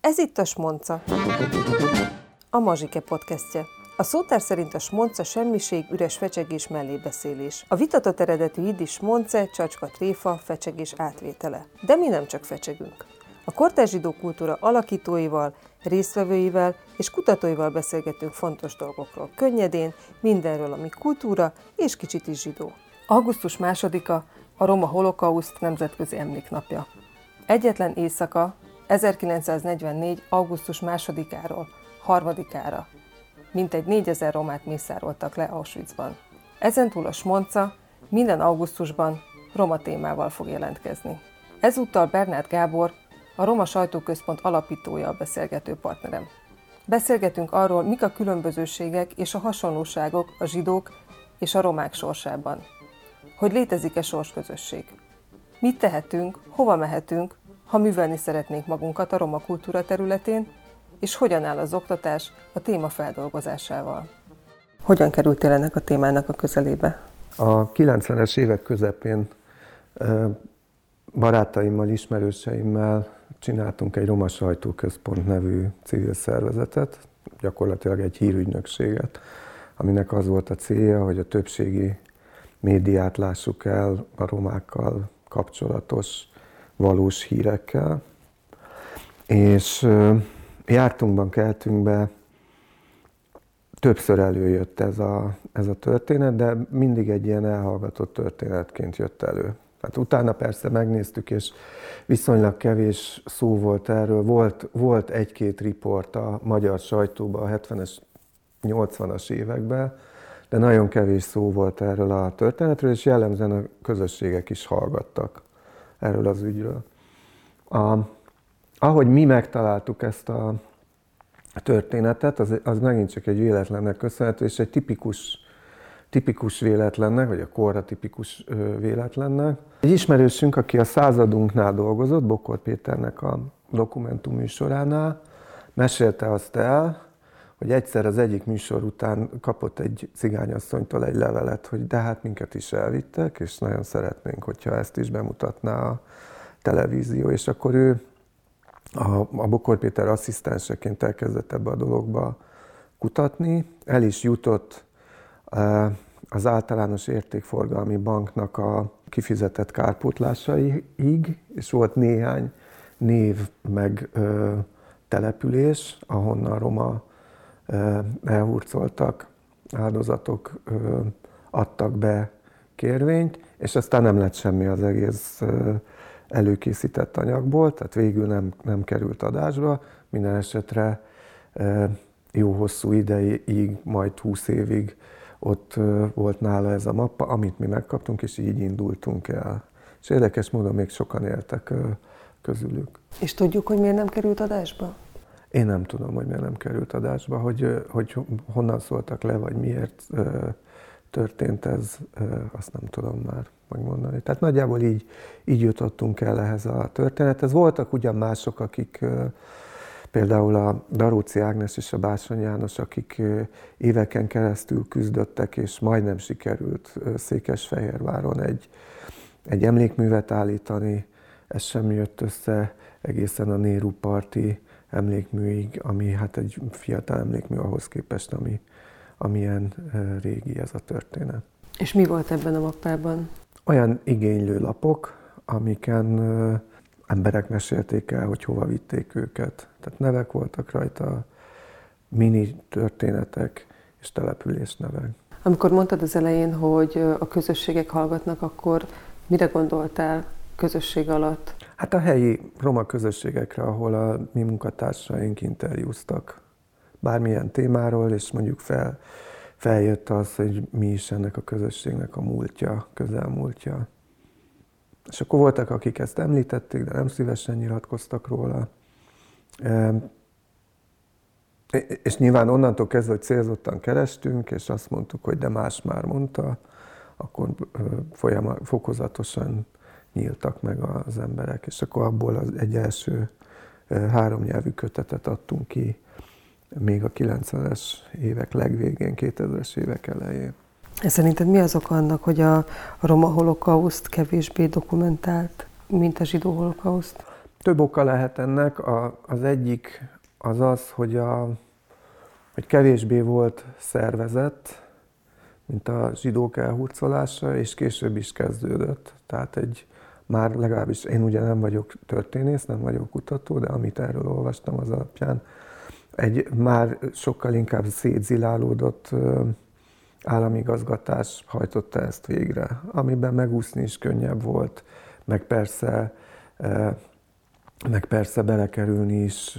Ez itt a Smonca, a Mazsike podcastje. A szótár szerint a smonca semmiség, üres fecsegés, mellébeszélés. A vitatott eredetű iddis smonce, csacska tréfa, fecsegés átvétele. De mi nem csak fecsegünk. A kortárs zsidó kultúra alakítóival, résztvevőivel és kutatóival beszélgetünk fontos dolgokról. Könnyedén, mindenről, ami kultúra és kicsit is zsidó. Augusztus másodika a Roma Holokauszt nemzetközi emléknapja. Egyetlen éjszaka 1944. augusztus másodikáról harmadikára mintegy 4000 romát mészároltak le Auschwitzban. Ezentúl a Smonca minden augusztusban roma témával fog jelentkezni. Ezúttal Bernát Gábor, a Roma Sajtóközpont alapítója a beszélgető partnerem. Beszélgetünk arról, mik a különbözőségek és a hasonlóságok a zsidók és a romák sorsában. Hogy létezik-e sorsközösség? Mit tehetünk, hova mehetünk, ha művelni szeretnénk magunkat a roma kultúra területén, és hogyan áll az oktatás a téma feldolgozásával. Hogyan kerültél ennek a témának a közelébe? A 90-es évek közepén barátaimmal, ismerőseimmel csináltunk egy Roma Sajtóközpont nevű civil szervezetet, gyakorlatilag egy hírügynökséget, aminek az volt a célja, hogy a többségi médiát lássuk el a romákkal kapcsolatos valós hírekkel. És jártunkban, keltünkbe többször előjött ez a, ez a történet, de mindig egy ilyen elhallgatott történetként jött elő. Hát utána persze megnéztük, és viszonylag kevés szó volt erről. Volt, volt egy-két riport a magyar sajtóban a 70-es, 80-as években, de nagyon kevés szó volt erről a történetről, és jellemzően a közösségek is hallgattak erről az ügyről. A, ahogy mi megtaláltuk ezt a történetet, az, az megint csak egy véletlennek köszönhető, és egy tipikus, tipikus véletlennek, vagy a korra tipikus véletlennek. Egy ismerősünk, aki a századunknál dolgozott, Bokor Péternek a dokumentum műsoránál, mesélte azt el, hogy egyszer az egyik műsor után kapott egy cigányasszonytól egy levelet, hogy de hát minket is elvittek, és nagyon szeretnénk, hogyha ezt is bemutatná a televízió, és akkor ő a, a Bokor Péter asszisztenseként elkezdett ebbe a dologba kutatni. El is jutott e, az általános értékforgalmi banknak a kifizetett kárpótlásaiig, és volt néhány név meg ö, település, ahonnan roma elhurcoltak áldozatok adtak be kérvényt, és aztán nem lett semmi az egész előkészített anyagból, tehát végül nem, nem került adásba. Minden esetre jó hosszú ideig, majd 20 évig ott volt nála ez a mappa, amit mi megkaptunk, és így indultunk el. És érdekes módon még sokan éltek közülük. És tudjuk, hogy miért nem került adásba? Én nem tudom, hogy miért nem került adásba, hogy, hogy honnan szóltak le, vagy miért történt ez, azt nem tudom már megmondani. Tehát nagyjából így, így jutottunk el ehhez a történethez. Voltak ugyan mások, akik például a Daróci Ágnes és a Bársony János, akik éveken keresztül küzdöttek, és majdnem sikerült Székesfehérváron egy, egy emlékművet állítani. Ez sem jött össze egészen a Néru parti emlékműig, ami hát egy fiatal emlékmű ahhoz képest, ami, amilyen régi ez a történet. És mi volt ebben a mappában? Olyan igénylő lapok, amiken emberek mesélték el, hogy hova vitték őket. Tehát nevek voltak rajta, mini történetek és településnevek. Amikor mondtad az elején, hogy a közösségek hallgatnak, akkor mire gondoltál közösség alatt? Hát a helyi roma közösségekre, ahol a mi munkatársaink interjúztak bármilyen témáról, és mondjuk fel, feljött az, hogy mi is ennek a közösségnek a múltja, közelmúltja. És akkor voltak, akik ezt említették, de nem szívesen nyilatkoztak róla. És nyilván onnantól kezdve, hogy célzottan kerestünk, és azt mondtuk, hogy de más már mondta, akkor folyamá, fokozatosan nyíltak meg az emberek, és akkor abból az egy első három nyelvű kötetet adtunk ki még a 90-es évek legvégén, 2000-es évek elején. Szerinted mi az oka annak, hogy a roma holokauszt kevésbé dokumentált, mint a zsidó holokauszt? Több oka lehet ennek. A, az egyik az az, hogy, a, hogy kevésbé volt szervezett, mint a zsidók elhurcolása, és később is kezdődött. Tehát egy, már legalábbis én ugye nem vagyok történész, nem vagyok kutató, de amit erről olvastam az alapján, egy már sokkal inkább szétzilálódott államigazgatás hajtotta ezt végre, amiben megúszni is könnyebb volt, meg persze, meg persze belekerülni is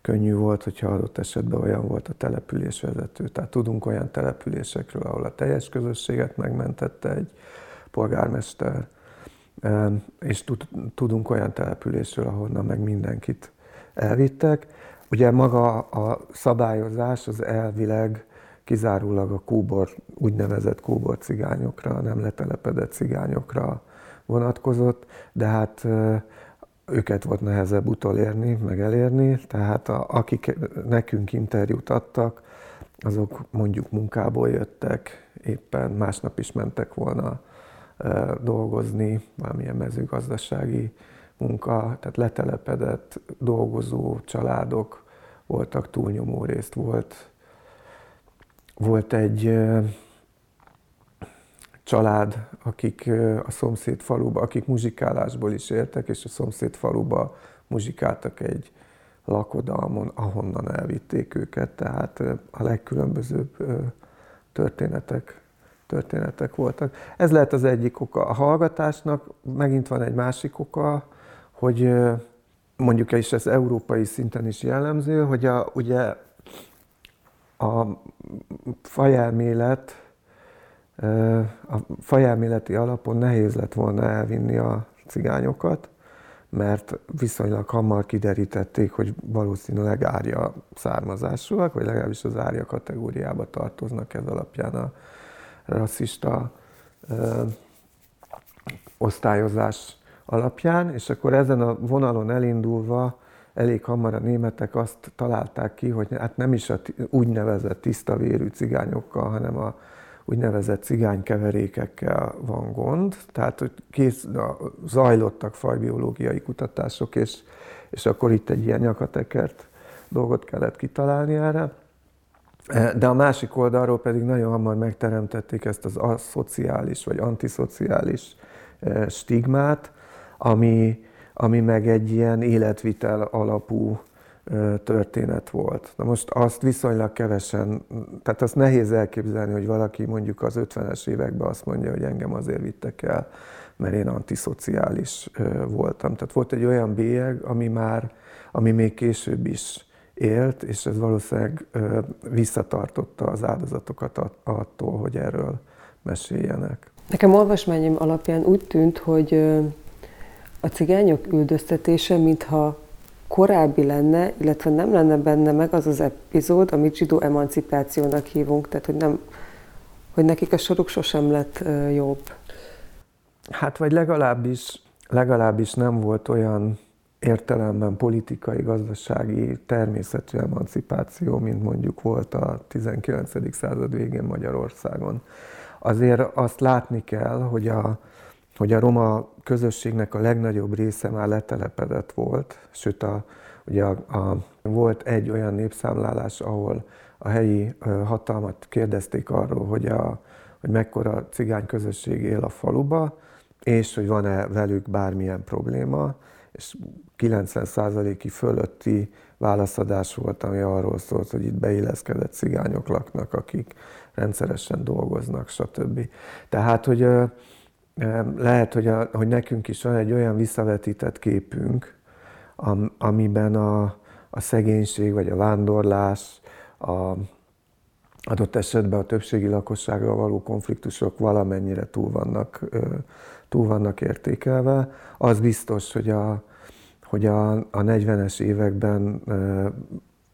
könnyű volt, hogyha adott esetben olyan volt a településvezető. Tehát tudunk olyan településekről, ahol a teljes közösséget megmentette egy polgármester, és tudunk olyan településről, ahonnan meg mindenkit elvittek. Ugye maga a szabályozás az elvileg kizárólag a kóbor, úgynevezett kóbor cigányokra, nem letelepedett cigányokra vonatkozott, de hát őket volt nehezebb utolérni, meg elérni, tehát a, akik nekünk interjút adtak, azok mondjuk munkából jöttek, éppen másnap is mentek volna dolgozni, valamilyen mezőgazdasági munka, tehát letelepedett dolgozó családok voltak, túlnyomó részt volt. Volt egy család, akik a szomszéd faluba, akik muzsikálásból is éltek, és a szomszéd faluba muzsikáltak egy lakodalmon, ahonnan elvitték őket, tehát a legkülönbözőbb történetek, történetek voltak. Ez lehet az egyik oka. A hallgatásnak megint van egy másik oka, hogy mondjuk és ez európai szinten is jellemző, hogy a, ugye a fajelmélet a fajelméleti alapon nehéz lett volna elvinni a cigányokat, mert viszonylag hamar kiderítették, hogy valószínűleg árja származásúak, vagy legalábbis az árja kategóriába tartoznak ez alapján a rasszista ö, osztályozás alapján, és akkor ezen a vonalon elindulva elég hamar a németek azt találták ki, hogy hát nem is a úgynevezett tiszta vérű cigányokkal, hanem a úgynevezett cigánykeverékekkel van gond, tehát hogy kész, zajlottak fajbiológiai kutatások, és, és akkor itt egy ilyen nyakatekert dolgot kellett kitalálni erre. De a másik oldalról pedig nagyon hamar megteremtették ezt az aszociális vagy antiszociális e, stigmát, ami, ami meg egy ilyen életvitel alapú történet volt. Na most azt viszonylag kevesen, tehát azt nehéz elképzelni, hogy valaki mondjuk az 50-es években azt mondja, hogy engem azért vittek el, mert én antiszociális voltam. Tehát volt egy olyan bélyeg, ami már, ami még később is élt, és ez valószínűleg visszatartotta az áldozatokat attól, hogy erről meséljenek. Nekem olvasmányom alapján úgy tűnt, hogy a cigányok üldöztetése, mintha korábbi lenne, illetve nem lenne benne meg az az epizód, amit zsidó emancipációnak hívunk, tehát hogy, nem, hogy nekik a soruk sosem lett jobb. Hát vagy legalábbis, legalábbis nem volt olyan értelemben politikai, gazdasági, természetű emancipáció, mint mondjuk volt a 19. század végén Magyarországon. Azért azt látni kell, hogy a, hogy a roma közösségnek a legnagyobb része már letelepedett volt, sőt a, ugye a, a, volt egy olyan népszámlálás, ahol a helyi hatalmat kérdezték arról, hogy, a, hogy mekkora cigány közösség él a faluba, és hogy van-e velük bármilyen probléma, és 90%-i fölötti válaszadás volt, ami arról szólt, hogy itt beilleszkedett cigányok laknak, akik rendszeresen dolgoznak, stb. Tehát, hogy lehet, hogy, a, hogy nekünk is van egy olyan visszavetített képünk, am, amiben a, a szegénység vagy a vándorlás, a, adott esetben a többségi lakossággal való konfliktusok valamennyire túl vannak, túl vannak értékelve. Az biztos, hogy a, hogy a, a 40-es években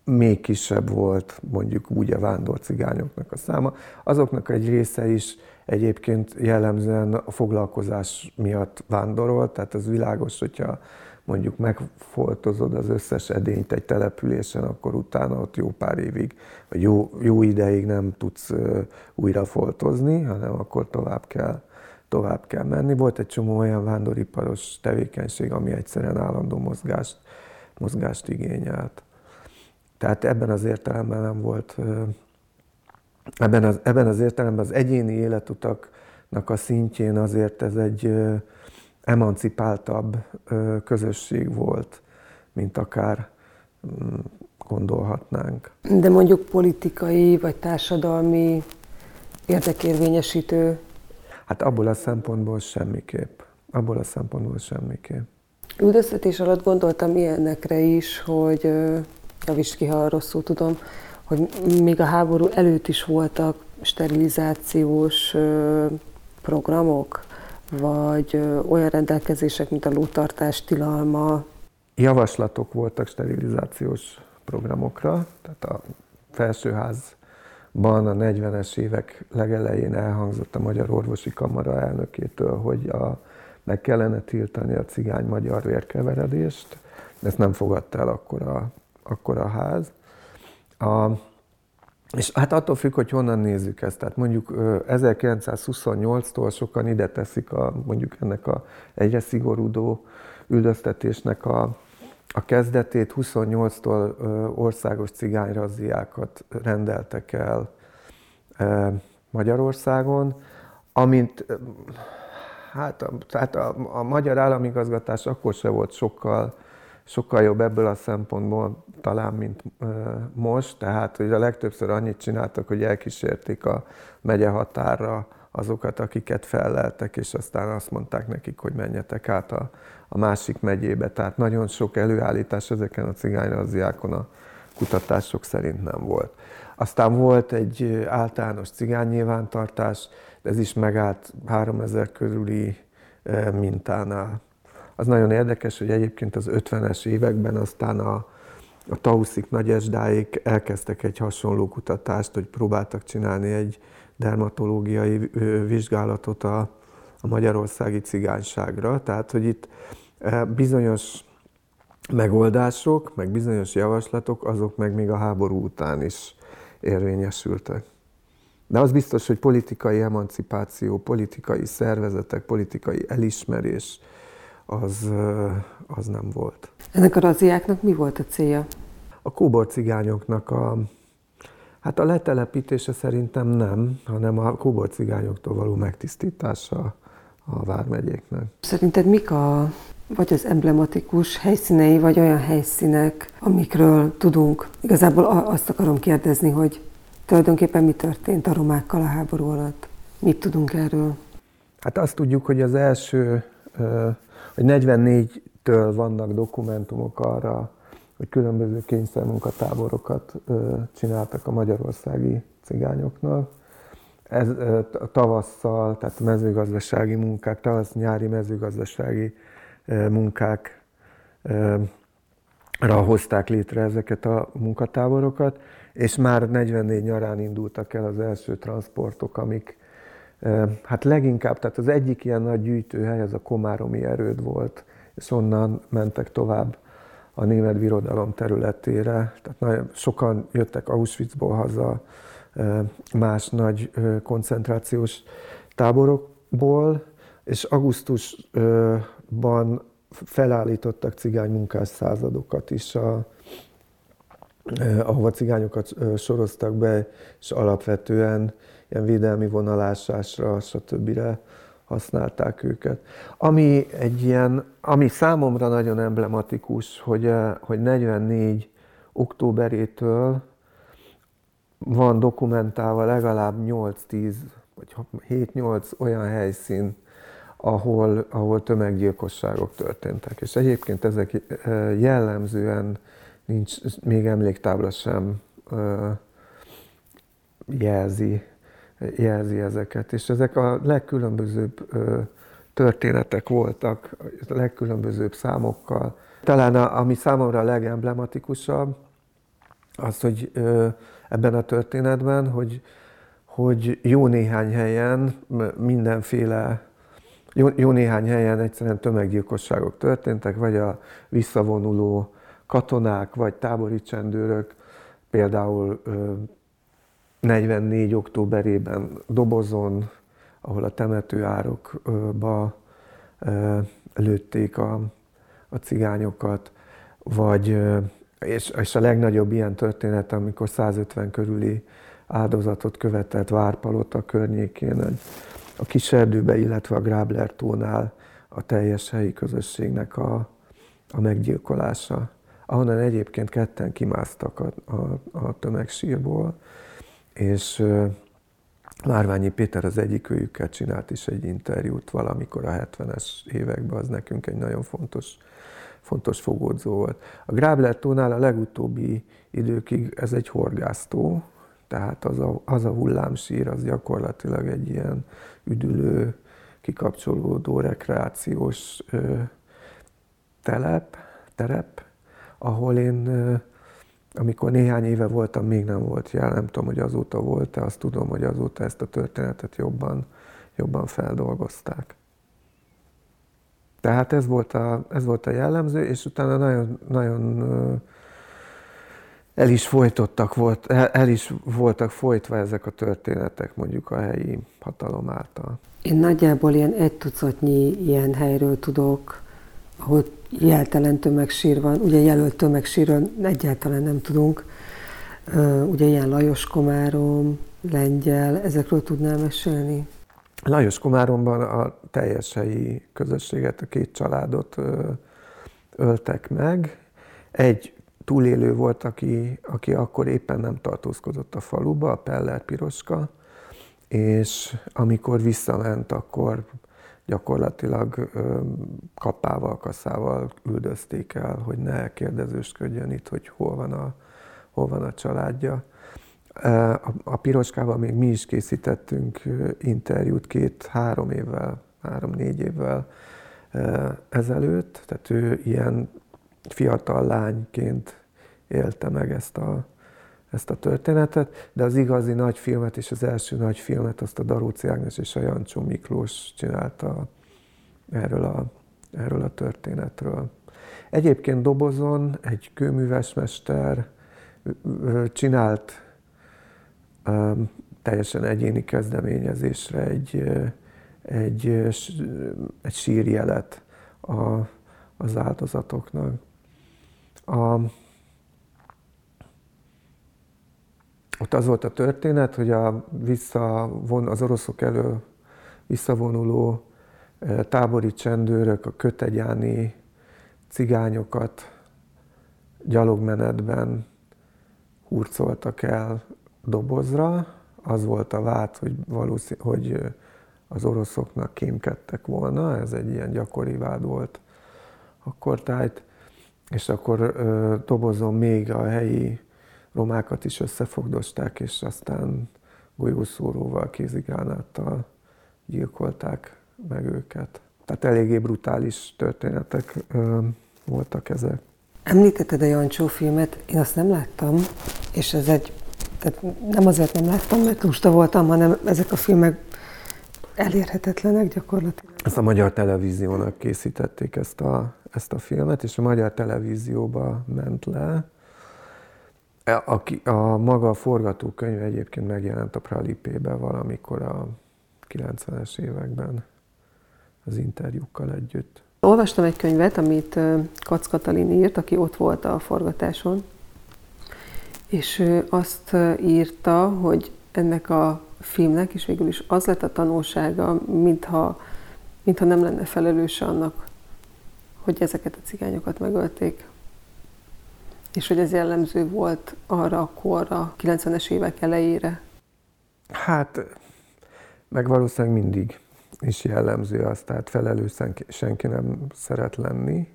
még kisebb volt mondjuk úgy a vándorcigányoknak a száma. Azoknak egy része is egyébként jellemzően a foglalkozás miatt vándorolt, tehát az világos, hogyha mondjuk megfoltozod az összes edényt egy településen, akkor utána ott jó pár évig, vagy jó, jó ideig nem tudsz újra foltozni, hanem akkor tovább kell, tovább kell menni. Volt egy csomó olyan vándoriparos tevékenység, ami egyszerűen állandó mozgást, mozgást igényelt. Tehát ebben az értelemben nem volt, ebben az, ebben az értelemben az egyéni életutaknak a szintjén azért ez egy emancipáltabb közösség volt, mint akár mm, gondolhatnánk. De mondjuk politikai vagy társadalmi érdekérvényesítő? Hát abból a szempontból semmiképp. Abból a szempontból semmiképp. Üldöztetés alatt gondoltam ilyenekre is, hogy javítsd ki, ha rosszul tudom, hogy még a háború előtt is voltak sterilizációs programok, vagy olyan rendelkezések, mint a lótartás tilalma. Javaslatok voltak sterilizációs programokra, tehát a felsőházban a 40-es évek legelején elhangzott a Magyar Orvosi Kamara elnökétől, hogy a, meg kellene tiltani a cigány-magyar vérkeveredést. Ezt nem fogadta el akkor a, akkor a ház. A, és hát attól függ, hogy honnan nézzük ezt. Tehát mondjuk 1928-tól sokan ide teszik a, mondjuk ennek a egyre szigorúdó üldöztetésnek a, a kezdetét 28-tól országos cigányrazziákat rendeltek el Magyarországon, amint hát, tehát a, a magyar államigazgatás akkor se volt sokkal, sokkal jobb ebből a szempontból talán, mint most. Tehát, hogy a legtöbbször annyit csináltak, hogy elkísérték a megye határra azokat, akiket felleltek, és aztán azt mondták nekik, hogy menjetek át a, a másik megyébe. Tehát nagyon sok előállítás ezeken a cigányrazziákon a kutatások szerint nem volt. Aztán volt egy általános cigánynyilvántartás, de ez is megállt 3000 körüli mintánál. Az nagyon érdekes, hogy egyébként az 50-es években aztán a, a Tauszik Nagyesdáik elkezdtek egy hasonló kutatást, hogy próbáltak csinálni egy dermatológiai vizsgálatot a, a magyarországi cigányságra. Tehát, hogy itt bizonyos megoldások, meg bizonyos javaslatok, azok meg még a háború után is érvényesültek. De az biztos, hogy politikai emancipáció, politikai szervezetek, politikai elismerés, az, az nem volt. Ennek a raziáknak mi volt a célja? A kóbor cigányoknak a, hát a letelepítése szerintem nem, hanem a kóbor cigányoktól való megtisztítása a vármegyéknek. Szerinted mik a vagy az emblematikus helyszínei, vagy olyan helyszínek, amikről tudunk. Igazából azt akarom kérdezni, hogy tulajdonképpen mi történt a romákkal a háború alatt. Mit tudunk erről? Hát azt tudjuk, hogy az első, hogy 44-től vannak dokumentumok arra, hogy különböző kényszermunkatáborokat csináltak a magyarországi cigányoknak. Ez tavasszal, tehát mezőgazdasági munkák, tavasz-nyári mezőgazdasági munkákra hozták létre ezeket a munkatáborokat, és már 44 nyarán indultak el az első transportok, amik hát leginkább, tehát az egyik ilyen nagy gyűjtőhely az a Komáromi erőd volt, és onnan mentek tovább a német birodalom területére. Tehát nagyon sokan jöttek Auschwitzból haza, más nagy koncentrációs táborokból, és augusztusban felállítottak cigány munkás századokat is, a, ahova cigányokat soroztak be, és alapvetően ilyen védelmi vonalásásra, stb. Használták őket. Ami egy ilyen, ami számomra nagyon emblematikus, hogy, hogy 44 októberétől van dokumentálva legalább 8-10 vagy 7-8 olyan helyszín, ahol, ahol tömeggyilkosságok történtek. És egyébként ezek jellemzően nincs, még emléktábla sem jelzi, jelzi ezeket. És ezek a legkülönbözőbb történetek voltak, a legkülönbözőbb számokkal. Talán a, ami számomra a legemblematikusabb, az, hogy ebben a történetben, hogy, hogy jó néhány helyen mindenféle jó, jó néhány helyen egyszerűen tömeggyilkosságok történtek, vagy a visszavonuló katonák, vagy tábori csendőrök, például 44. októberében Dobozon, ahol a temetőárokba lőtték a, a cigányokat, vagy, és, és a legnagyobb ilyen történet, amikor 150 körüli áldozatot követett Várpalota környékén, a Kiserdőbe, illetve a Grábler tónál a teljes helyi közösségnek a, a meggyilkolása, ahonnan egyébként ketten kimásztak a, a, a tömegsírból, és Márványi Péter az egyik őjükkel csinált is egy interjút valamikor a 70-es években, az nekünk egy nagyon fontos, fontos fogódzó volt. A Grábler tónál a legutóbbi időkig ez egy horgásztó, tehát az a, az a hullámsír, az gyakorlatilag egy ilyen üdülő, kikapcsolódó, rekreációs ö, telep, terep, ahol én, amikor néhány éve voltam, még nem volt jel, nem tudom, hogy azóta volt-e, azt tudom, hogy azóta ezt a történetet jobban, jobban feldolgozták. Tehát ez volt a, ez volt a jellemző, és utána nagyon, nagyon el is folytottak, volt, el, is voltak folytva ezek a történetek mondjuk a helyi hatalom által. Én nagyjából ilyen egy tucatnyi ilyen helyről tudok, ahol jeltelen tömegsír van. Ugye jelölt tömegsírről egyáltalán nem tudunk. Ugye ilyen Lajos Komárom, Lengyel, ezekről tudnál mesélni? Lajos Komáromban a teljes helyi közösséget, a két családot öltek meg. Egy túlélő volt, aki, aki akkor éppen nem tartózkodott a faluba, a Peller Piroska, és amikor visszament, akkor gyakorlatilag kapával, kaszával üldözték el, hogy ne kérdezősködjön itt, hogy hol van a, hol van a családja. A Piroskával még mi is készítettünk interjút két-három évvel, három-négy évvel ezelőtt, tehát ő ilyen fiatal lányként élte meg ezt a, ezt a történetet, de az igazi nagy filmet és az első nagy filmet azt a Daróci Ágnes és a Jancsó Miklós csinálta erről a, erről a történetről. Egyébként Dobozon egy kőművesmester csinált teljesen egyéni kezdeményezésre egy, egy, egy sírjelet a, az áldozatoknak. A, ott az volt a történet, hogy a visszavon, az oroszok elő visszavonuló tábori csendőrök a kötegyáni cigányokat gyalogmenetben hurcoltak el dobozra. Az volt a vád, hogy, valószínű, hogy az oroszoknak kémkedtek volna, ez egy ilyen gyakori vád volt akkor tájt, és akkor dobozon még a helyi romákat is összefogdosták, és aztán golyószóróval, kézigánáttal gyilkolták meg őket. Tehát eléggé brutális történetek ö, voltak ezek. Említetted a Jancsó filmet, én azt nem láttam, és ez egy, tehát nem azért nem láttam, mert lusta voltam, hanem ezek a filmek elérhetetlenek gyakorlatilag. Ezt a magyar televíziónak készítették ezt a, ezt a filmet, és a magyar televízióba ment le, E, a, a maga a forgatókönyv egyébként megjelent a Pralipébe valamikor a 90-es években az interjúkkal együtt. Olvastam egy könyvet, amit Kac Katalin írt, aki ott volt a forgatáson, és azt írta, hogy ennek a filmnek is végül is az lett a tanulsága, mintha, mintha nem lenne felelőse annak, hogy ezeket a cigányokat megölték. És hogy ez jellemző volt arra a 90-es évek elejére? Hát, meg valószínűleg mindig is jellemző az, tehát felelős senki nem szeret lenni,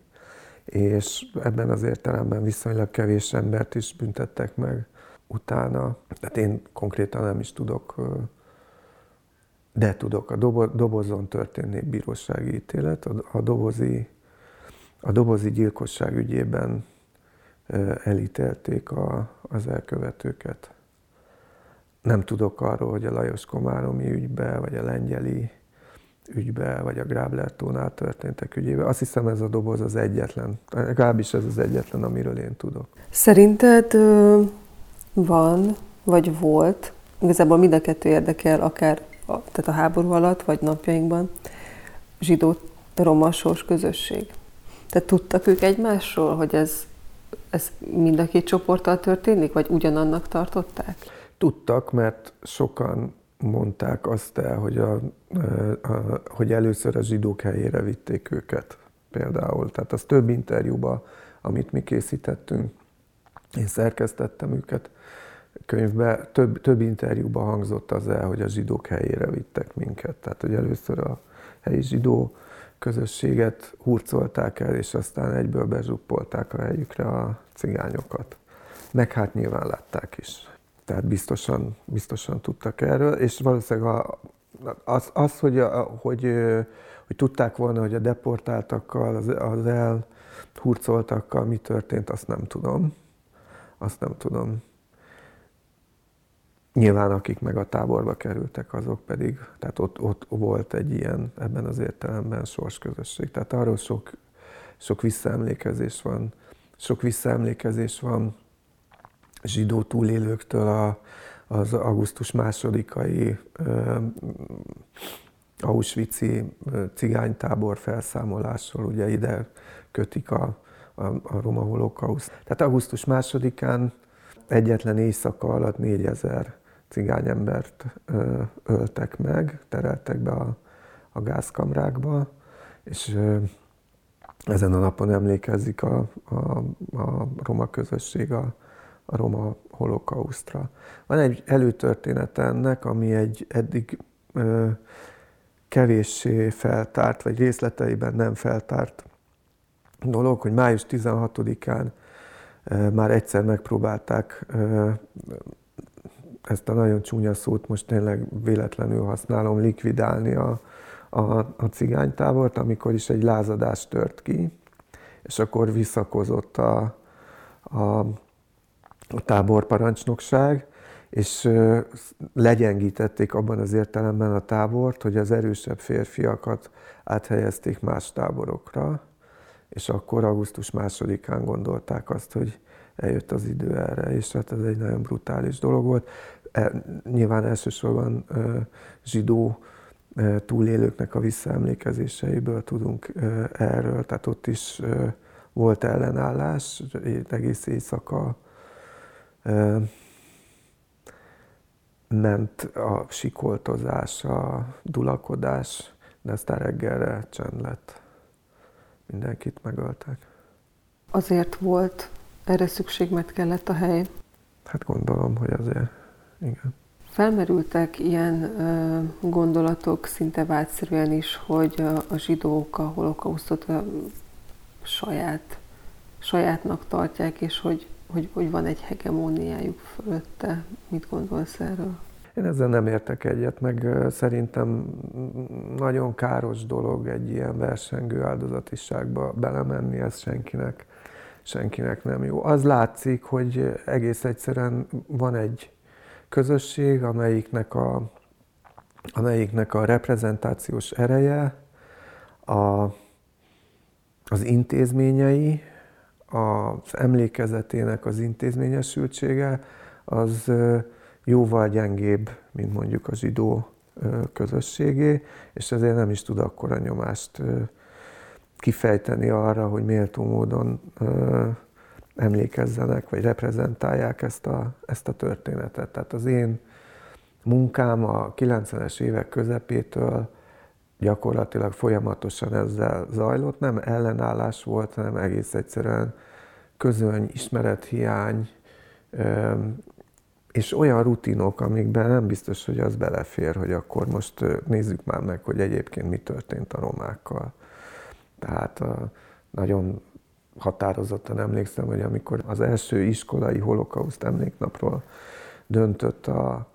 és ebben az értelemben viszonylag kevés embert is büntettek meg utána. Tehát én konkrétan nem is tudok, de tudok, a dobozon történni bírósági ítélet, a dobozi, a dobozi gyilkosság ügyében elítélték a, az elkövetőket. Nem tudok arról, hogy a Lajos Komáromi ügybe, vagy a lengyeli ügybe, vagy a Grábler történtek ügyébe. Azt hiszem ez a doboz az egyetlen, legalábbis ez az egyetlen, amiről én tudok. Szerinted van, vagy volt, igazából mind a kettő érdekel, akár tehát a háború alatt, vagy napjainkban zsidó romasós közösség. Tehát tudtak ők egymásról, hogy ez, ez mind a két csoporttal történik, vagy ugyanannak tartották? Tudtak, mert sokan mondták azt el, hogy, a, a, hogy először a zsidók helyére vitték őket például. Tehát az több interjúban, amit mi készítettünk, én szerkesztettem őket könyvbe, több, több interjúban hangzott az el, hogy a zsidók helyére vittek minket. Tehát, hogy először a helyi zsidó közösséget hurcolták el, és aztán egyből bezsuppolták a helyükre a cigányokat. Meg hát nyilván látták is. Tehát biztosan, biztosan tudtak erről, és valószínűleg a, az, az hogy, a, hogy, hogy tudták volna, hogy a deportáltakkal, az, az elhurcoltakkal mi történt, azt nem tudom. Azt nem tudom. Nyilván akik meg a táborba kerültek, azok pedig, tehát ott, ott volt egy ilyen, ebben az értelemben sorsközösség. Tehát arról sok, sok visszaemlékezés van, sok visszaemlékezés van zsidó túlélőktől a, az augusztus másodikai Auschwitz-i cigánytábor felszámolásról, ugye ide kötik a, a, a roma holokauszt. Tehát augusztus másodikán egyetlen éjszaka alatt 4000 cigányembert ö, öltek meg, tereltek be a, a gázkamrákba, és ö, ezen a napon emlékezik a, a, a roma közösség a, a roma holokausztra. Van egy előtörténet ennek, ami egy eddig ö, kevéssé feltárt, vagy részleteiben nem feltárt dolog, hogy május 16-án már egyszer megpróbálták ezt a nagyon csúnya szót most tényleg véletlenül használom, likvidálni a, a, a cigánytábort, amikor is egy lázadás tört ki, és akkor visszakozott a, a, a táborparancsnokság, és legyengítették abban az értelemben a tábort, hogy az erősebb férfiakat áthelyezték más táborokra, és akkor augusztus másodikán gondolták azt, hogy eljött az idő erre, és hát ez egy nagyon brutális dolog volt. E, nyilván elsősorban zsidó túlélőknek a visszaemlékezéseiből tudunk erről, tehát ott is volt ellenállás, egész éjszaka ment a sikoltozás, a dulakodás, de aztán reggelre csend lett. Mindenkit megöltek. Azért volt erre szükség, mert kellett a hely? Hát gondolom, hogy azért, igen. Felmerültek ilyen ö, gondolatok szinte vágyszerűen is, hogy a, a zsidók a holokausztot a saját, sajátnak tartják, és hogy, hogy, hogy van egy hegemóniájuk fölötte. Mit gondolsz erről? Én ezzel nem értek egyet, meg szerintem nagyon káros dolog egy ilyen versengő áldozatiságba belemenni, ez senkinek senkinek nem jó. Az látszik, hogy egész egyszerűen van egy közösség, amelyiknek a, amelyiknek a reprezentációs ereje, a, az intézményei, az emlékezetének az intézményesültsége, az jóval gyengébb, mint mondjuk a zsidó közösségé, és ezért nem is tud akkora nyomást kifejteni arra, hogy méltó módon emlékezzenek, vagy reprezentálják ezt a, ezt a történetet. Tehát az én munkám a 90-es évek közepétől gyakorlatilag folyamatosan ezzel zajlott. Nem ellenállás volt, hanem egész egyszerűen közöny, ismerethiány, és olyan rutinok, amikben nem biztos, hogy az belefér, hogy akkor most nézzük már meg, hogy egyébként mi történt a romákkal. Tehát nagyon határozottan emlékszem, hogy amikor az első iskolai holokauszt emléknapról döntött a,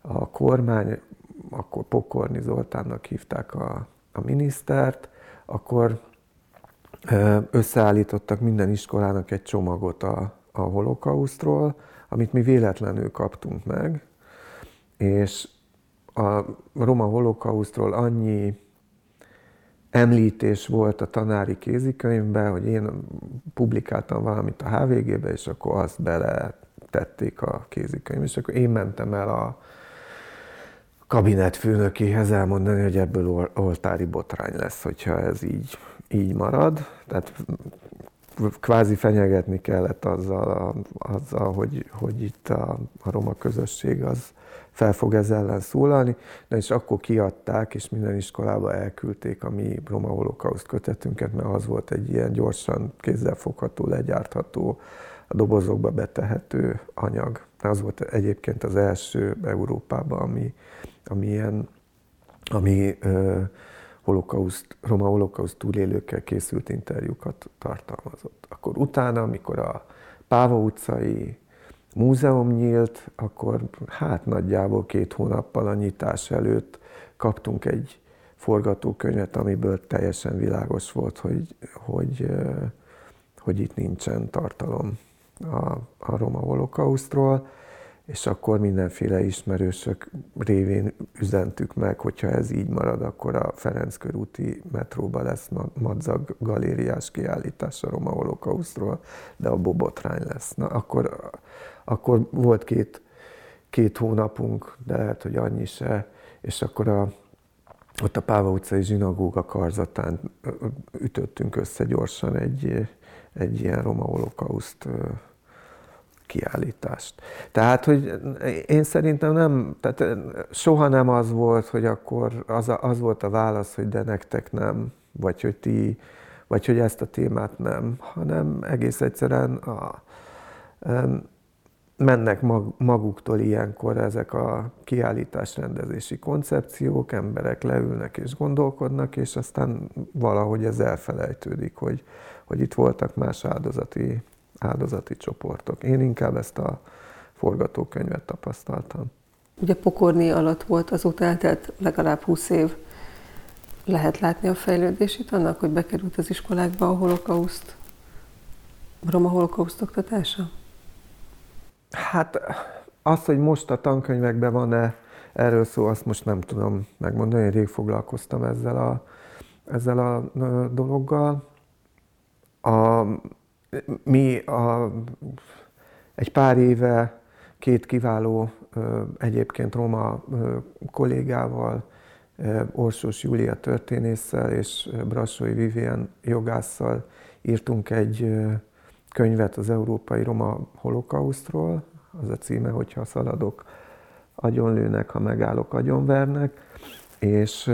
a kormány, akkor Pokorni Zoltánnak hívták a, a minisztert, akkor összeállítottak minden iskolának egy csomagot a, a holokausztról, amit mi véletlenül kaptunk meg, és a roma holokausztról annyi említés volt a tanári kézikönyvben, hogy én publikáltam valamit a HVG-be, és akkor azt bele tették a kézikönyvbe. És akkor én mentem el a kabinetfőnökéhez elmondani, hogy ebből oltári botrány lesz, hogyha ez így, így marad. Tehát kvázi fenyegetni kellett azzal, azzal hogy, hogy itt a, a roma közösség az fel fog ez ellen szólalni, de és akkor kiadták, és minden iskolába elküldték a mi roma holokauszt kötetünket, mert az volt egy ilyen gyorsan kézzelfogható, legyártható, a dobozokba betehető anyag. Az volt egyébként az első Európában, ami, ami ilyen, ami ö, holokauszt, roma holokauszt túlélőkkel készült interjúkat tartalmazott. Akkor utána, amikor a Páva utcai múzeum nyílt, akkor hát nagyjából két hónappal a nyitás előtt kaptunk egy forgatókönyvet, amiből teljesen világos volt, hogy, hogy, hogy itt nincsen tartalom a, a roma holokausztról és akkor mindenféle ismerősök révén üzentük meg, hogyha ez így marad, akkor a Ferenc körúti metróba lesz madzag galériás kiállítás a roma holokausztról, de a bobotrány lesz. Na, akkor, akkor volt két, két hónapunk, de lehet, hogy annyi se, és akkor a, ott a Páva utcai zsinagóga karzatán ütöttünk össze gyorsan egy, egy ilyen roma holokauszt kiállítást. Tehát, hogy én szerintem nem, tehát soha nem az volt, hogy akkor az, az volt a válasz, hogy de nektek nem, vagy hogy ti, vagy hogy ezt a témát nem, hanem egész egyszerűen a, mennek mag, maguktól ilyenkor ezek a kiállítás rendezési koncepciók, emberek leülnek és gondolkodnak, és aztán valahogy ez elfelejtődik, hogy, hogy itt voltak más áldozati áldozati csoportok. Én inkább ezt a forgatókönyvet tapasztaltam. Ugye pokorni alatt volt, azóta eltelt legalább 20 év. Lehet látni a fejlődését annak, hogy bekerült az iskolákba a holokauszt, a roma holokauszt oktatása? Hát azt, hogy most a tankönyvekben van-e erről szó, azt most nem tudom megmondani. Én rég foglalkoztam ezzel a, ezzel a dologgal. A, mi a, egy pár éve két kiváló egyébként roma kollégával, Orsós Júlia történésszel és Brassói Vivien jogásszal írtunk egy könyvet az Európai Roma Holokausztról. Az a címe, hogyha szaladok, agyonlőnek, ha megállok, agyonvernek. És,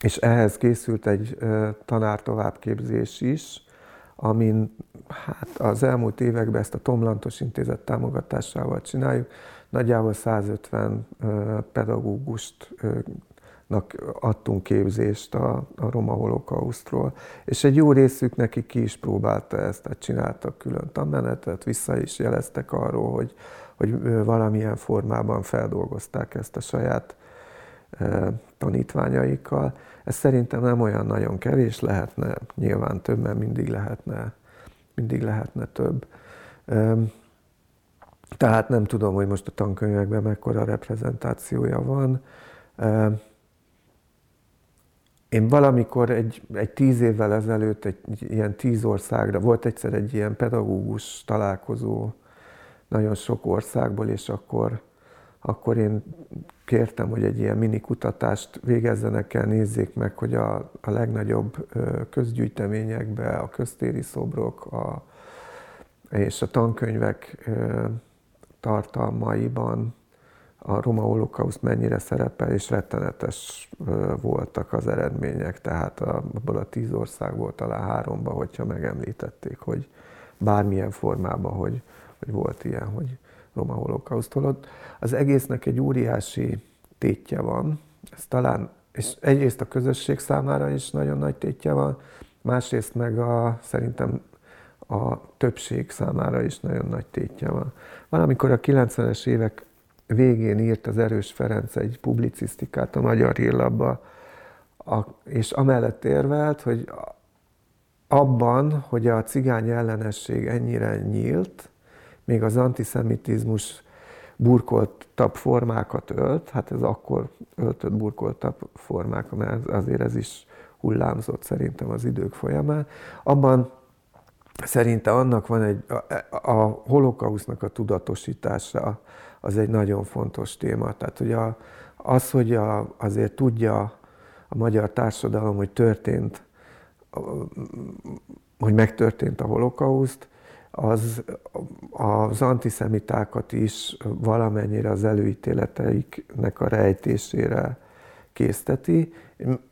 és ehhez készült egy tanár továbbképzés is, amin hát az elmúlt években ezt a Tomlantos Intézet támogatásával csináljuk. Nagyjából 150 pedagógust adtunk képzést a, a roma holokausztról, és egy jó részük neki ki is próbálta ezt, tehát csináltak külön tanmenetet, vissza is jeleztek arról, hogy, hogy valamilyen formában feldolgozták ezt a saját tanítványaikkal. Ez szerintem nem olyan nagyon kevés, lehetne nyilván több, mert mindig lehetne, mindig lehetne több. Tehát nem tudom, hogy most a tankönyvekben mekkora reprezentációja van. Én valamikor egy, egy tíz évvel ezelőtt egy ilyen tíz országra, volt egyszer egy ilyen pedagógus találkozó nagyon sok országból, és akkor akkor én kértem, hogy egy ilyen mini kutatást végezzenek el, nézzék meg, hogy a, a legnagyobb közgyűjteményekbe a köztéri szobrok a, és a tankönyvek tartalmaiban a roma holokauszt mennyire szerepel, és rettenetes voltak az eredmények. Tehát abból a tíz országból talán háromba, hogyha megemlítették, hogy bármilyen formában, hogy, hogy volt ilyen, hogy roma holokausztól. Az egésznek egy óriási tétje van, ez talán, és egyrészt a közösség számára is nagyon nagy tétje van, másrészt meg a, szerintem a többség számára is nagyon nagy tétje van. Valamikor a 90-es évek végén írt az Erős Ferenc egy publicisztikát a Magyar Hírlapba, és amellett érvelt, hogy abban, hogy a cigány ellenesség ennyire nyílt, még az antiszemitizmus burkoltabb formákat ölt, hát ez akkor öltött burkoltabb formák, mert azért ez is hullámzott szerintem az idők folyamán. Abban szerinte annak van egy, a, a holokausznak a tudatosítása, az egy nagyon fontos téma. Tehát, hogy a, az, hogy a, azért tudja a magyar társadalom, hogy történt, hogy megtörtént a holokauszt, az az antiszemitákat is valamennyire az előítéleteiknek a rejtésére készteti.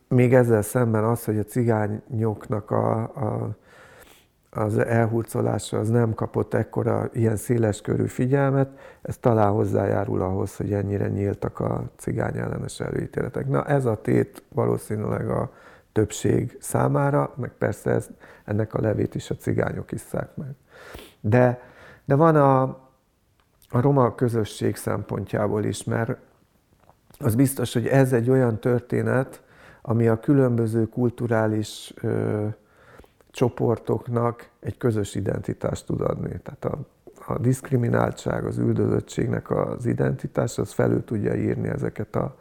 Még ezzel szemben az, hogy a cigányoknak a, a az elhurcolása az nem kapott ekkora ilyen széles körű figyelmet, ez talán hozzájárul ahhoz, hogy ennyire nyíltak a cigány ellenes előítéletek. Na ez a tét valószínűleg a többség számára, meg persze ez, ennek a levét is a cigányok isszák meg. De, de van a, a roma közösség szempontjából is, mert az biztos, hogy ez egy olyan történet, ami a különböző kulturális ö, csoportoknak egy közös identitást tud adni. Tehát a, a diszkrimináltság, az üldözöttségnek az identitás, az felül tudja írni ezeket a,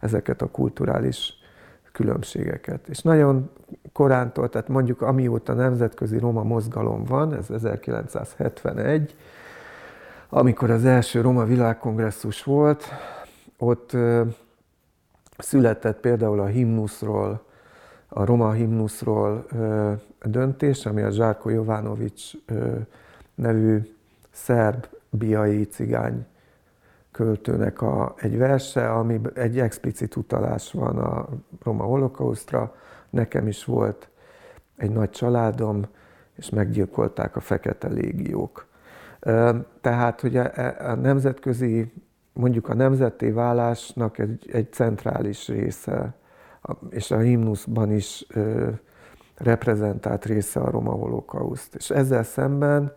ezeket a kulturális különbségeket. És nagyon korántól, tehát mondjuk amióta nemzetközi roma mozgalom van, ez 1971, amikor az első roma világkongresszus volt, ott született például a himnuszról, a roma himnuszról döntés, ami a Zsárko Jovanovics nevű szerb biai cigány költőnek a, egy verse, ami egy explicit utalás van a roma holokausztra. Nekem is volt egy nagy családom, és meggyilkolták a fekete légiók. Tehát, hogy a, a nemzetközi, mondjuk a nemzetté válásnak egy, egy centrális része, és a himnuszban is reprezentált része a roma holokauszt. És ezzel szemben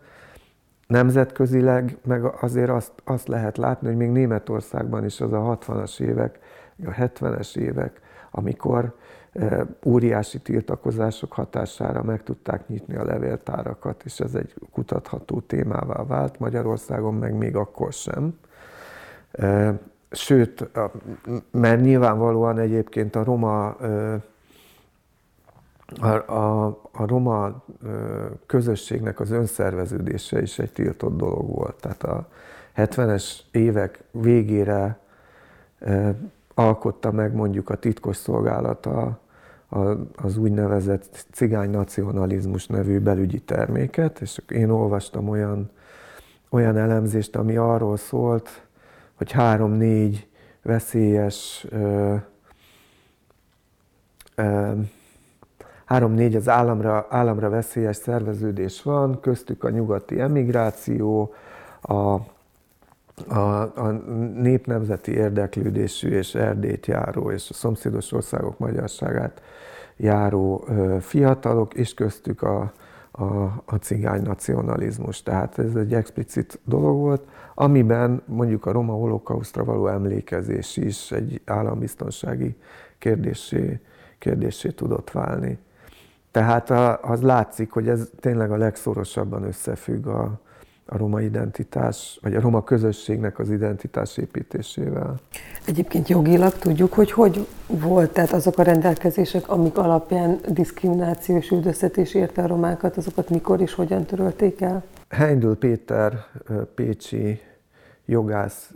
nemzetközileg meg azért azt, azt lehet látni, hogy még Németországban is az a 60-as évek, a 70-es évek, amikor e, óriási tiltakozások hatására meg tudták nyitni a levéltárakat, és ez egy kutatható témává vált, Magyarországon meg még akkor sem. E, sőt, mert nyilvánvalóan egyébként a roma e, a, a, a roma közösségnek az önszerveződése is egy tiltott dolog volt. Tehát a 70-es évek végére alkotta meg mondjuk a titkosszolgálat a, a, az úgynevezett cigány nacionalizmus nevű belügyi terméket, és én olvastam olyan, olyan elemzést, ami arról szólt, hogy három-négy veszélyes ö, ö, három-négy az államra, államra veszélyes szerveződés van, köztük a nyugati emigráció, a, a, a népnemzeti érdeklődésű és Erdét járó és a szomszédos országok magyarságát járó fiatalok, és köztük a, a, a cigány nacionalizmus. Tehát ez egy explicit dolog volt, amiben mondjuk a roma holokausztra való emlékezés is egy állambiztonsági kérdésé, kérdésé tudott válni. Tehát az látszik, hogy ez tényleg a legszorosabban összefügg a, a roma identitás, vagy a roma közösségnek az identitás építésével. Egyébként jogilag tudjuk, hogy hogy volt, tehát azok a rendelkezések, amik alapján diszkrimináció és üldöztetés érte a romákat, azokat mikor és hogyan törölték el? Heindl Péter pécsi jogász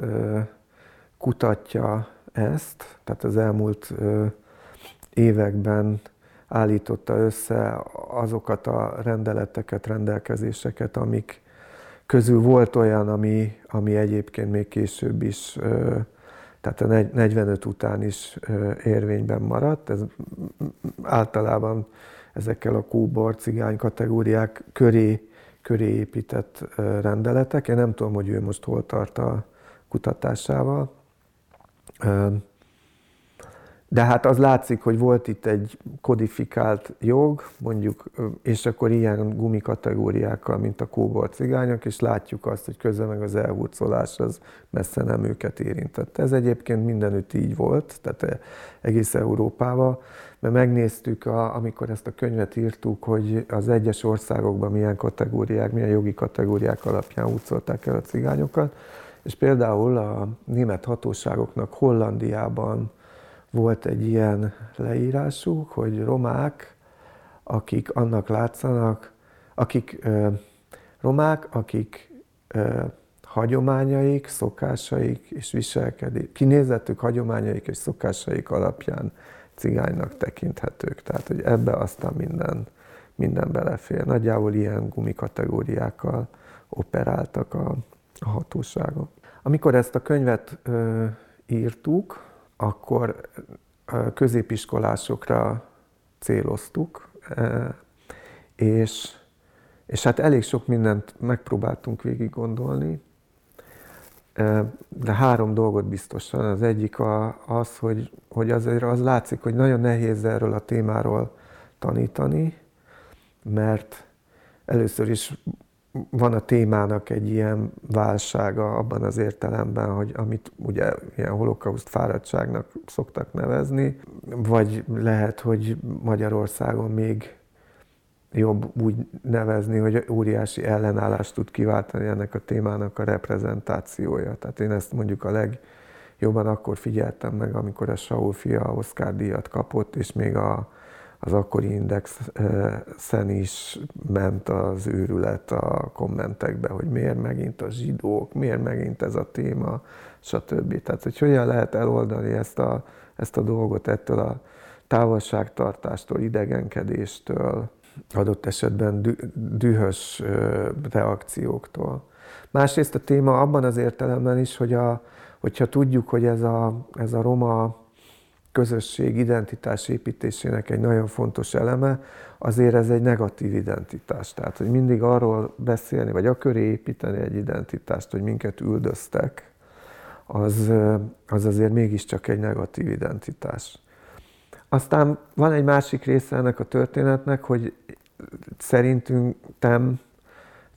kutatja ezt, tehát az elmúlt években állította össze azokat a rendeleteket, rendelkezéseket, amik közül volt olyan, ami, ami egyébként még később is, tehát a 45 után is érvényben maradt. Ez általában ezekkel a kóbor, cigány kategóriák köré, köré épített rendeletek. Én nem tudom, hogy ő most hol tart a kutatásával. De hát az látszik, hogy volt itt egy kodifikált jog, mondjuk, és akkor ilyen gumikategóriákkal, mint a kóbor cigányok, és látjuk azt, hogy közben meg az elhurcolás az messze nem őket érintette. Ez egyébként mindenütt így volt, tehát egész Európában, mert megnéztük, a, amikor ezt a könyvet írtuk, hogy az egyes országokban milyen kategóriák, milyen jogi kategóriák alapján hurcolták el a cigányokat, és például a német hatóságoknak Hollandiában volt egy ilyen leírásuk, hogy romák, akik annak látszanak, akik romák, akik hagyományaik, szokásaik és viselkedés, kinézetük, hagyományaik és szokásaik alapján cigánynak tekinthetők. Tehát, hogy ebbe aztán minden, minden belefér. Nagyjából ilyen gumikategóriákkal operáltak a, a hatóságok. Amikor ezt a könyvet ö, írtuk, akkor középiskolásokra céloztuk, és, és hát elég sok mindent megpróbáltunk végig gondolni, de három dolgot biztosan. Az egyik a, az, hogy, hogy azért az látszik, hogy nagyon nehéz erről a témáról tanítani, mert először is van a témának egy ilyen válsága abban az értelemben, hogy amit ugye ilyen holokauszt fáradtságnak szoktak nevezni, vagy lehet, hogy Magyarországon még jobb úgy nevezni, hogy óriási ellenállást tud kiváltani ennek a témának a reprezentációja. Tehát én ezt mondjuk a legjobban akkor figyeltem meg, amikor a Saul fia Oscar díjat kapott, és még a, az akkori indexen is ment az őrület a kommentekbe, hogy miért megint a zsidók, miért megint ez a téma, stb. Tehát, hogy hogyan lehet eloldani ezt a, ezt a dolgot ettől a távolságtartástól, idegenkedéstől, adott esetben dühös reakcióktól. Másrészt a téma abban az értelemben is, hogy a, hogyha tudjuk, hogy ez a, ez a roma közösség identitás építésének egy nagyon fontos eleme, azért ez egy negatív identitás. Tehát, hogy mindig arról beszélni, vagy a köré építeni egy identitást, hogy minket üldöztek, az, az azért mégiscsak egy negatív identitás. Aztán van egy másik része ennek a történetnek, hogy szerintünk, tem,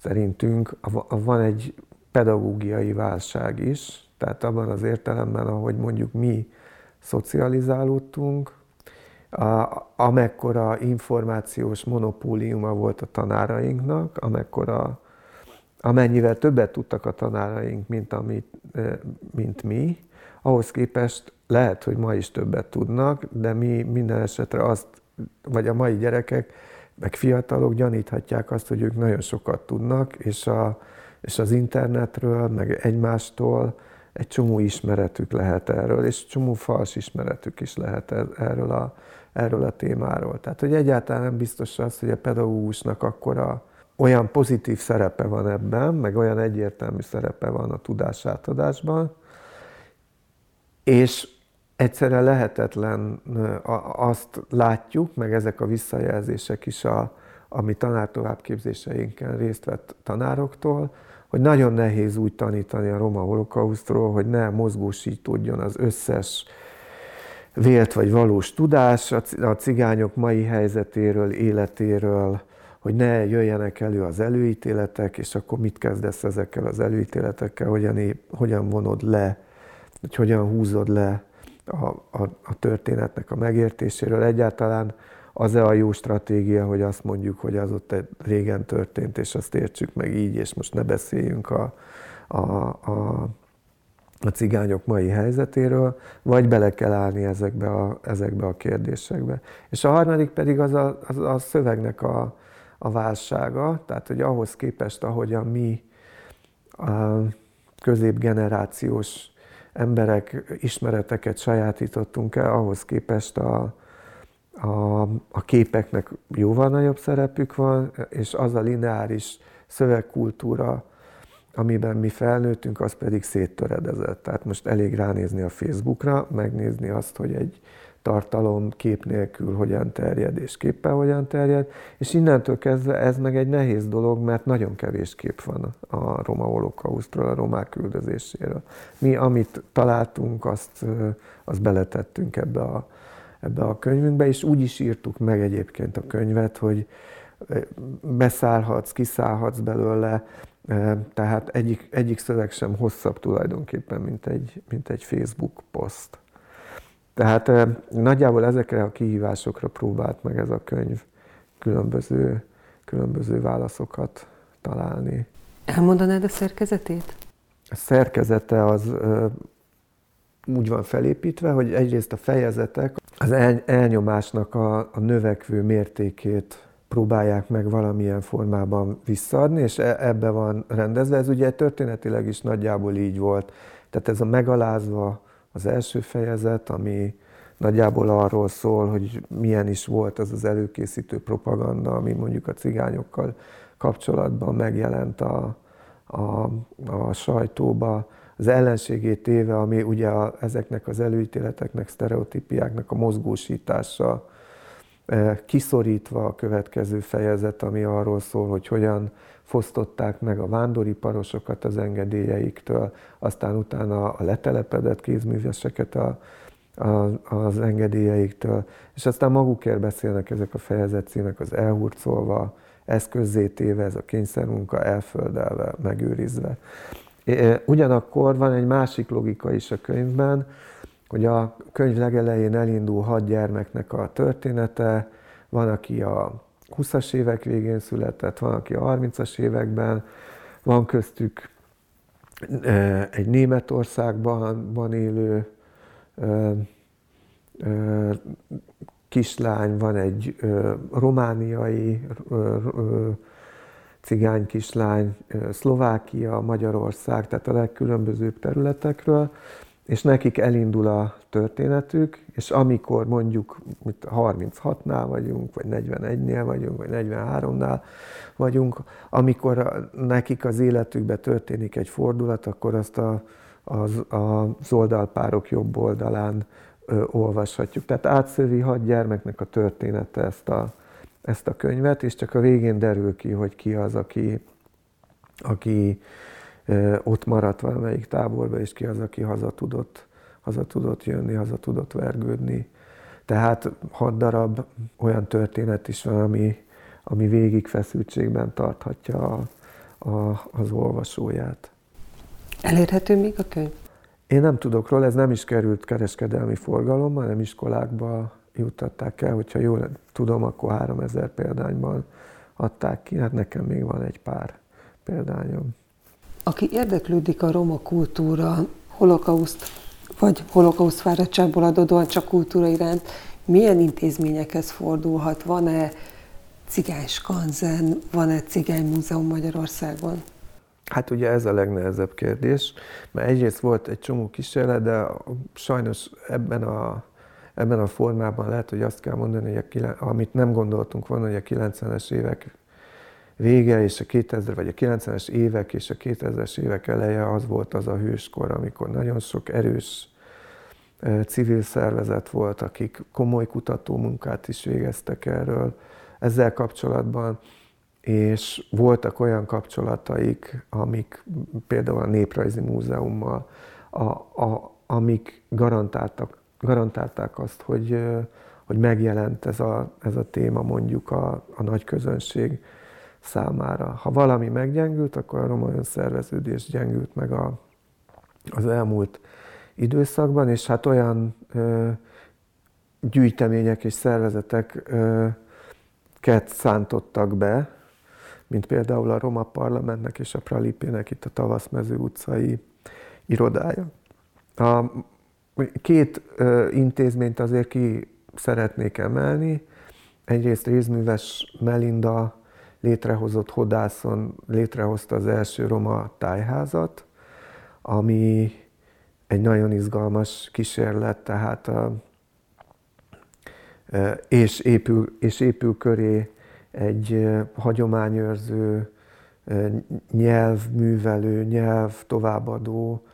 szerintünk van egy pedagógiai válság is, tehát abban az értelemben, ahogy mondjuk mi szocializálódtunk, a, amekkora információs monopóliuma volt a tanárainknak, amekkora, amennyivel többet tudtak a tanáraink, mint, amit, mint mi, ahhoz képest lehet, hogy ma is többet tudnak, de mi minden esetre azt, vagy a mai gyerekek, meg fiatalok gyaníthatják azt, hogy ők nagyon sokat tudnak, és, a, és az internetről, meg egymástól egy csomó ismeretük lehet erről, és csomó fals ismeretük is lehet erről a, erről a témáról. Tehát, hogy egyáltalán nem biztos az, hogy a pedagógusnak akkora olyan pozitív szerepe van ebben, meg olyan egyértelmű szerepe van a tudás átadásban, és egyszerre lehetetlen, azt látjuk, meg ezek a visszajelzések is, a, ami tanártovábbképzéseinken részt vett tanároktól, hogy nagyon nehéz úgy tanítani a roma holokausztról, hogy ne mozgósítódjon az összes vélt vagy valós tudás a cigányok mai helyzetéről, életéről, hogy ne jöjjenek elő az előítéletek, és akkor mit kezdesz ezekkel az előítéletekkel, hogyan, hogyan vonod le, hogy hogyan húzod le a, a, a történetnek a megértéséről. Egyáltalán az-e a jó stratégia, hogy azt mondjuk, hogy az ott régen történt, és azt értsük meg így, és most ne beszéljünk a, a, a, a cigányok mai helyzetéről, vagy bele kell állni ezekbe a, ezekbe a kérdésekbe. És a harmadik pedig az a, az a szövegnek a, a válsága, tehát hogy ahhoz képest, ahogyan mi a középgenerációs emberek ismereteket sajátítottunk el, ahhoz képest a, a, a képeknek jóval nagyobb szerepük van, és az a lineáris szövegkultúra, amiben mi felnőttünk, az pedig széttöredezett. Tehát most elég ránézni a Facebookra, megnézni azt, hogy egy tartalom kép nélkül hogyan terjed, és képpel hogyan terjed, és innentől kezdve ez meg egy nehéz dolog, mert nagyon kevés kép van a roma holokausztról, a romák küldözéséről. Mi, amit találtunk, azt, azt beletettünk ebbe a, ebbe a könyvünkbe, és úgy is írtuk meg egyébként a könyvet, hogy beszállhatsz, kiszállhatsz belőle, tehát egyik, egyik szöveg sem hosszabb tulajdonképpen, mint egy, mint egy Facebook poszt. Tehát nagyjából ezekre a kihívásokra próbált meg ez a könyv különböző, különböző válaszokat találni. Elmondanád a szerkezetét? A szerkezete az úgy van felépítve, hogy egyrészt a fejezetek az el, elnyomásnak a, a növekvő mértékét próbálják meg valamilyen formában visszaadni, és e, ebbe van rendezve. Ez ugye történetileg is nagyjából így volt. Tehát ez a megalázva az első fejezet, ami nagyjából arról szól, hogy milyen is volt az az előkészítő propaganda, ami mondjuk a cigányokkal kapcsolatban megjelent a, a, a sajtóba, az ellenségét téve, ami ugye a, ezeknek az előítéleteknek, sztereotípiáknak a mozgósítása, e, kiszorítva a következő fejezet, ami arról szól, hogy hogyan fosztották meg a vándoriparosokat az engedélyeiktől, aztán utána a letelepedett kézműveseket a, a, az engedélyeiktől, és aztán magukért beszélnek ezek a fejezetcímek, az elhurcolva, eszközzétéve, ez a kényszermunka elföldelve, megőrizve. Ugyanakkor van egy másik logika is a könyvben, hogy a könyv legelején elindul hat gyermeknek a története, van, aki a 20-as évek végén született, van, aki a 30-as években, van köztük egy Németországban élő kislány, van egy romániai cigány kislány, Szlovákia, Magyarország, tehát a legkülönbözőbb területekről, és nekik elindul a történetük, és amikor mondjuk 36-nál vagyunk, vagy 41-nél vagyunk, vagy 43-nál vagyunk, amikor nekik az életükben történik egy fordulat, akkor azt a, az, az oldalpárok jobb oldalán ö, olvashatjuk. Tehát átszövi hat gyermeknek a története ezt a, ezt a könyvet, és csak a végén derül ki, hogy ki az, aki, aki ott maradt valamelyik táborba, és ki az, aki haza tudott, haza tudott jönni, haza tudott vergődni. Tehát hat darab olyan történet is van, ami, ami végig feszültségben tarthatja a, a, az olvasóját. Elérhető még a könyv? Én nem tudok róla, ez nem is került kereskedelmi forgalomba, nem iskolákba juttatták el, hogyha jól tudom, akkor 3000 példányban adták ki, hát nekem még van egy pár példányom. Aki érdeklődik a roma kultúra, holokauszt vagy holokauszt fáradtságból adódóan csak kultúra iránt, milyen intézményekhez fordulhat? Van-e cigány skanzen, van-e cigány múzeum Magyarországon? Hát ugye ez a legnehezebb kérdés, mert egyrészt volt egy csomó kísérlet, de sajnos ebben a, ebben a formában lehet, hogy azt kell mondani, hogy a, amit nem gondoltunk volna, hogy a 90-es évek vége és a 2000 vagy a 90-es évek és a 2000-es évek eleje az volt az a hőskor, amikor nagyon sok erős civil szervezet volt, akik komoly kutatómunkát is végeztek erről ezzel kapcsolatban, és voltak olyan kapcsolataik, amik például a Néprajzi Múzeummal, a, a, amik garantáltak, garantálták azt, hogy, hogy megjelent ez a, ez a téma mondjuk a, a nagy közönség számára. Ha valami meggyengült, akkor a roma önszerveződés gyengült meg a, az elmúlt időszakban, és hát olyan ö, gyűjtemények és szervezetek ö, ket szántottak be, mint például a Roma Parlamentnek és a Pralipének itt a Tavaszmező utcai irodája. A két intézményt azért ki szeretnék emelni. Egyrészt Rézműves Melinda létrehozott Hodászon létrehozta az első roma tájházat, ami egy nagyon izgalmas kísérlet, tehát a, és, épül, és épül köré egy hagyományőrző, nyelvművelő, nyelv továbbadó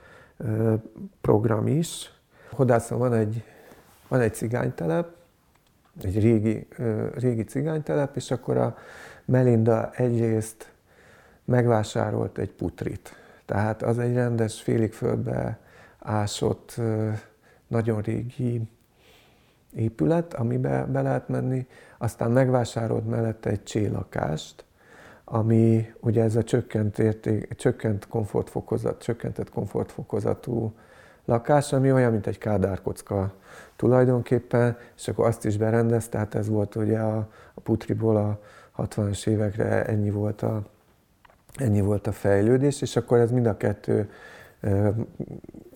program is. Hodászon van egy, van egy cigánytelep, egy régi, régi cigánytelep, és akkor a Melinda egyrészt megvásárolt egy putrit. Tehát az egy rendes, félig földbe ásott, nagyon régi épület, amibe be lehet menni, aztán megvásárolt mellette egy csélakást, ami ugye ez a csökkent, érték, csökkent komfortfokozat, csökkentett komfortfokozatú lakás, ami olyan, mint egy kádárkocka tulajdonképpen, és akkor azt is berendez, tehát ez volt ugye a, a putriból a 60-as évekre ennyi volt, a, ennyi volt a fejlődés, és akkor ez mind a kettő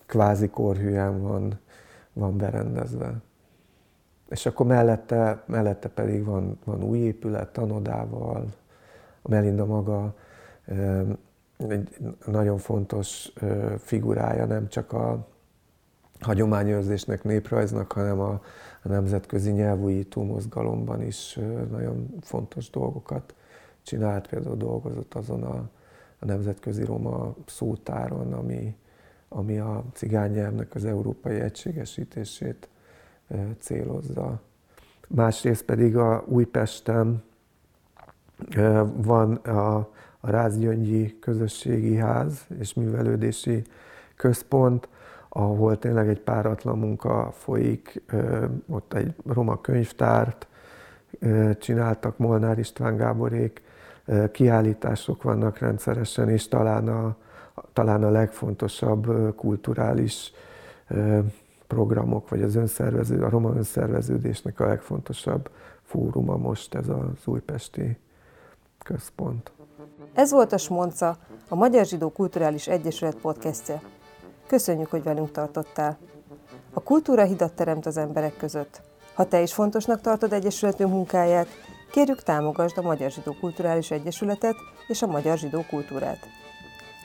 kvázi korhűen van, van berendezve. És akkor mellette, mellette pedig van, van új épület, tanodával, a Melinda maga egy nagyon fontos figurája nem csak a hagyományőrzésnek, néprajznak, hanem a, a nemzetközi nyelvújító mozgalomban is nagyon fontos dolgokat csinált. Például dolgozott azon a, a nemzetközi roma szótáron, ami, ami a cigány nyelvnek az európai egységesítését célozza. Másrészt pedig a Újpesten van a, a Rázgyöngyi Közösségi Ház és Művelődési Központ, ahol tényleg egy páratlan munka folyik, ott egy roma könyvtárt csináltak Molnár István Gáborék, kiállítások vannak rendszeresen, és talán a, talán a legfontosabb kulturális programok, vagy az önszervező, a roma önszerveződésnek a legfontosabb fóruma most ez az újpesti központ. Ez volt a Smonca, a Magyar Zsidó Kulturális Egyesület podcastje. Köszönjük, hogy velünk tartottál. A kultúra hidat teremt az emberek között. Ha te is fontosnak tartod Egyesületünk munkáját, kérjük támogasd a Magyar Zsidó Kulturális Egyesületet és a Magyar Zsidó Kultúrát.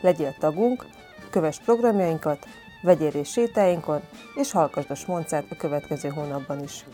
Legyél tagunk, kövess programjainkat, vegyél részt sétáinkon, és hallgassd a Smoncát a következő hónapban is.